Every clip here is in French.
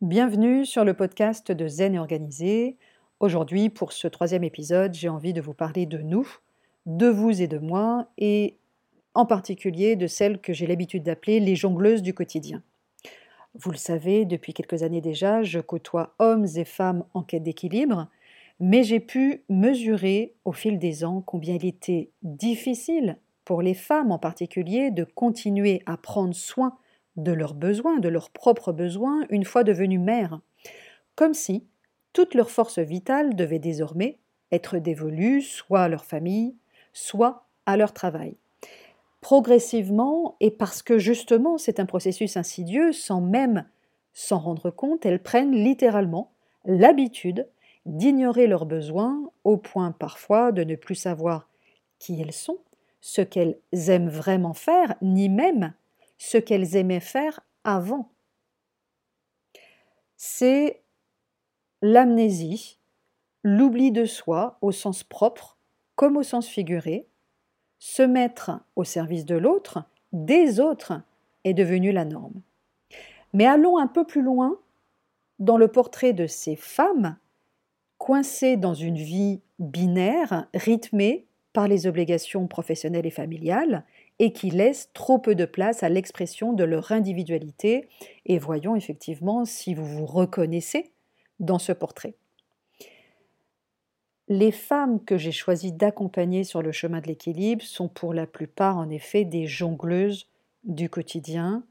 Bienvenue sur le podcast de Zen et Organisé. Aujourd'hui, pour ce troisième épisode, j'ai envie de vous parler de nous, de vous et de moi, et en particulier de celles que j'ai l'habitude d'appeler les jongleuses du quotidien. Vous le savez, depuis quelques années déjà, je côtoie hommes et femmes en quête d'équilibre, mais j'ai pu mesurer au fil des ans combien il était difficile pour les femmes en particulier de continuer à prendre soin de leurs besoins, de leurs propres besoins, une fois devenues mères, comme si toute leur force vitale devait désormais être dévolue soit à leur famille, soit à leur travail. Progressivement, et parce que justement c'est un processus insidieux, sans même s'en rendre compte, elles prennent littéralement l'habitude d'ignorer leurs besoins au point parfois de ne plus savoir qui elles sont, ce qu'elles aiment vraiment faire, ni même ce qu'elles aimaient faire avant. C'est l'amnésie, l'oubli de soi au sens propre comme au sens figuré, se mettre au service de l'autre, des autres, est devenu la norme. Mais allons un peu plus loin dans le portrait de ces femmes coincées dans une vie binaire, rythmée par les obligations professionnelles et familiales, et qui laissent trop peu de place à l'expression de leur individualité. Et voyons effectivement si vous vous reconnaissez dans ce portrait. Les femmes que j'ai choisi d'accompagner sur le chemin de l'équilibre sont pour la plupart en effet des jongleuses du quotidien,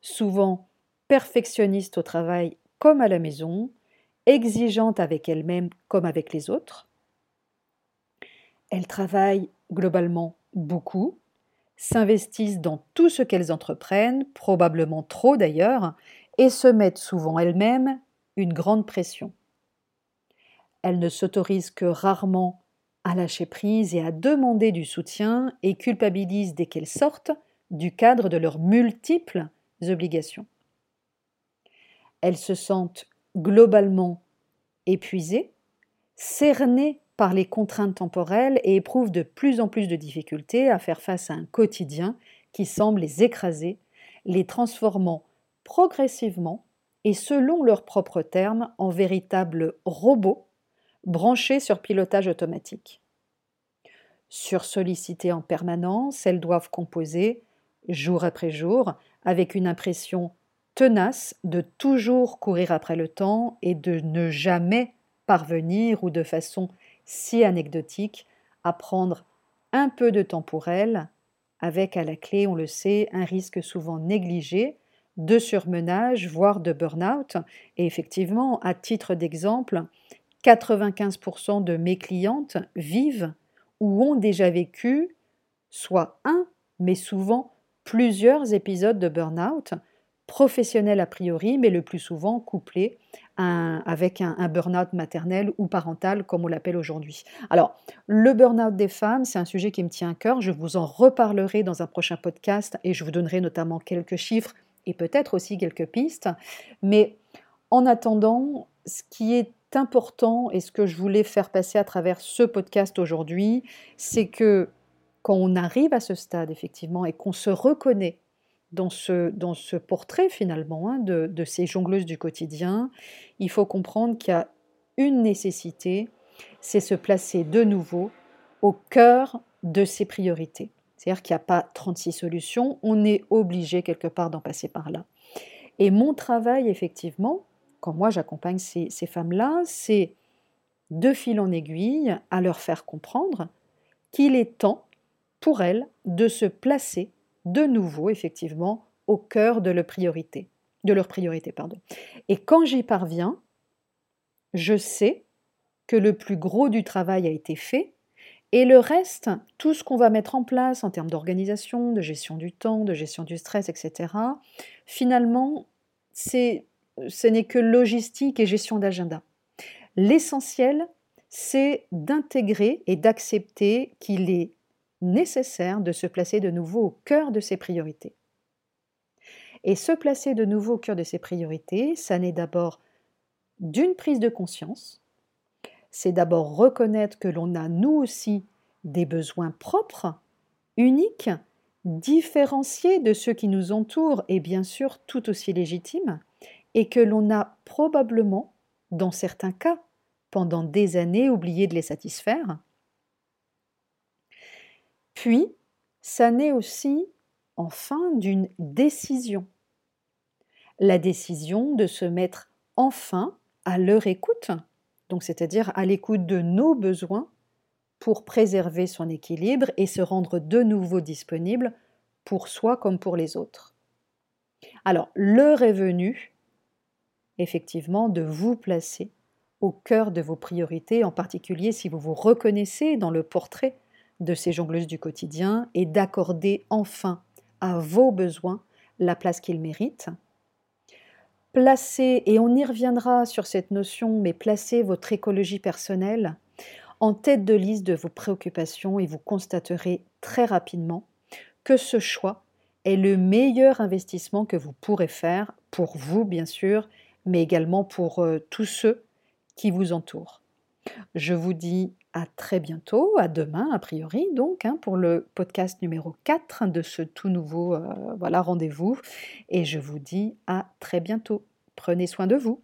souvent perfectionnistes au travail comme à la maison, exigeantes avec elles-mêmes comme avec les autres. Elles travaillent globalement beaucoup, s'investissent dans tout ce qu'elles entreprennent, probablement trop d'ailleurs, et se mettent souvent elles-mêmes une grande pression. Elles ne s'autorisent que rarement à lâcher prise et à demander du soutien et culpabilisent dès qu'elles sortent du cadre de leurs multiples obligations. Elles se sentent globalement épuisées, cernées par les contraintes temporelles et éprouvent de plus en plus de difficultés à faire face à un quotidien qui semble les écraser, les transformant progressivement et selon leurs propres termes en véritables robots branchés sur pilotage automatique. Sursollicitées en permanence, elles doivent composer, jour après jour, avec une impression tenace de toujours courir après le temps et de ne jamais parvenir ou de façon si anecdotique à prendre un peu de temps pour elle, avec à la clé, on le sait, un risque souvent négligé de surmenage, voire de burn-out. Et effectivement, à titre d'exemple, 95% de mes clientes vivent ou ont déjà vécu soit un, mais souvent plusieurs épisodes de burn-out, professionnel a priori, mais le plus souvent couplé avec un, burn-out maternel ou parental, comme on l'appelle aujourd'hui. Alors, le burn-out des femmes, c'est un sujet qui me tient à cœur. Je vous en reparlerai dans un prochain podcast et je vous donnerai notamment quelques chiffres et peut-être aussi quelques pistes. Mais en attendant, ce qui est important et ce que je voulais faire passer à travers ce podcast aujourd'hui, c'est que quand on arrive à ce stade, effectivement, et qu'on se reconnaît dans ce, dans ce portrait finalement hein, de, de, ces jongleuses du quotidien, il faut comprendre qu'il y a une nécessité, c'est se placer de nouveau au cœur de ses priorités. C'est-à-dire qu'il n'y a pas 36 solutions, on est obligé quelque part d'en passer par là. Et mon travail, effectivement, quand moi j'accompagne ces, ces femmes-là, c'est de fil en aiguille à leur faire comprendre qu'il est temps pour elles de se placer de nouveau, effectivement, au cœur de leur priorité. De leur pardon. Et quand j'y parviens, je sais que le plus gros du travail a été fait et le reste, tout ce qu'on va mettre en place en termes d'organisation, de gestion du temps, de gestion du stress, etc., finalement, c'est, ce n'est que logistique et gestion d'agenda. L'essentiel, c'est d'intégrer et d'accepter qu'il est nécessaire de se placer de nouveau au cœur de ses priorités. Et se placer de nouveau au cœur de ses priorités, ça n'est d'abord d'une prise de conscience, c'est d'abord reconnaître que l'on a nous aussi des besoins propres, uniques, différenciés de ceux qui nous entourent et bien sûr tout aussi légitimes, et que l'on a probablement, dans certains cas, pendant des années oublié de les satisfaire. Puis, ça naît aussi, enfin, d'une décision. La décision de se mettre enfin à leur écoute, donc c'est-à-dire à l'écoute de nos besoins pour préserver son équilibre et se rendre de nouveau disponible pour soi comme pour les autres. Alors, l'heure est venue, effectivement, de vous placer au cœur de vos priorités, en particulier si vous vous reconnaissez dans le portrait de ces jongleuses du quotidien, et d'accorder enfin à vos besoins la place qu'ils méritent. Placez, et on y reviendra sur cette notion, mais placez votre écologie personnelle en tête de liste de vos préoccupations et vous constaterez très rapidement que ce choix est le meilleur investissement que vous pourrez faire pour vous, bien sûr, mais également pour euh, tous ceux qui vous entourent. Je vous dis à très bientôt, à demain a priori donc, hein, pour le podcast numéro 4 de ce tout nouveau euh, voilà, rendez-vous. Et je vous dis à très bientôt. Prenez soin de vous.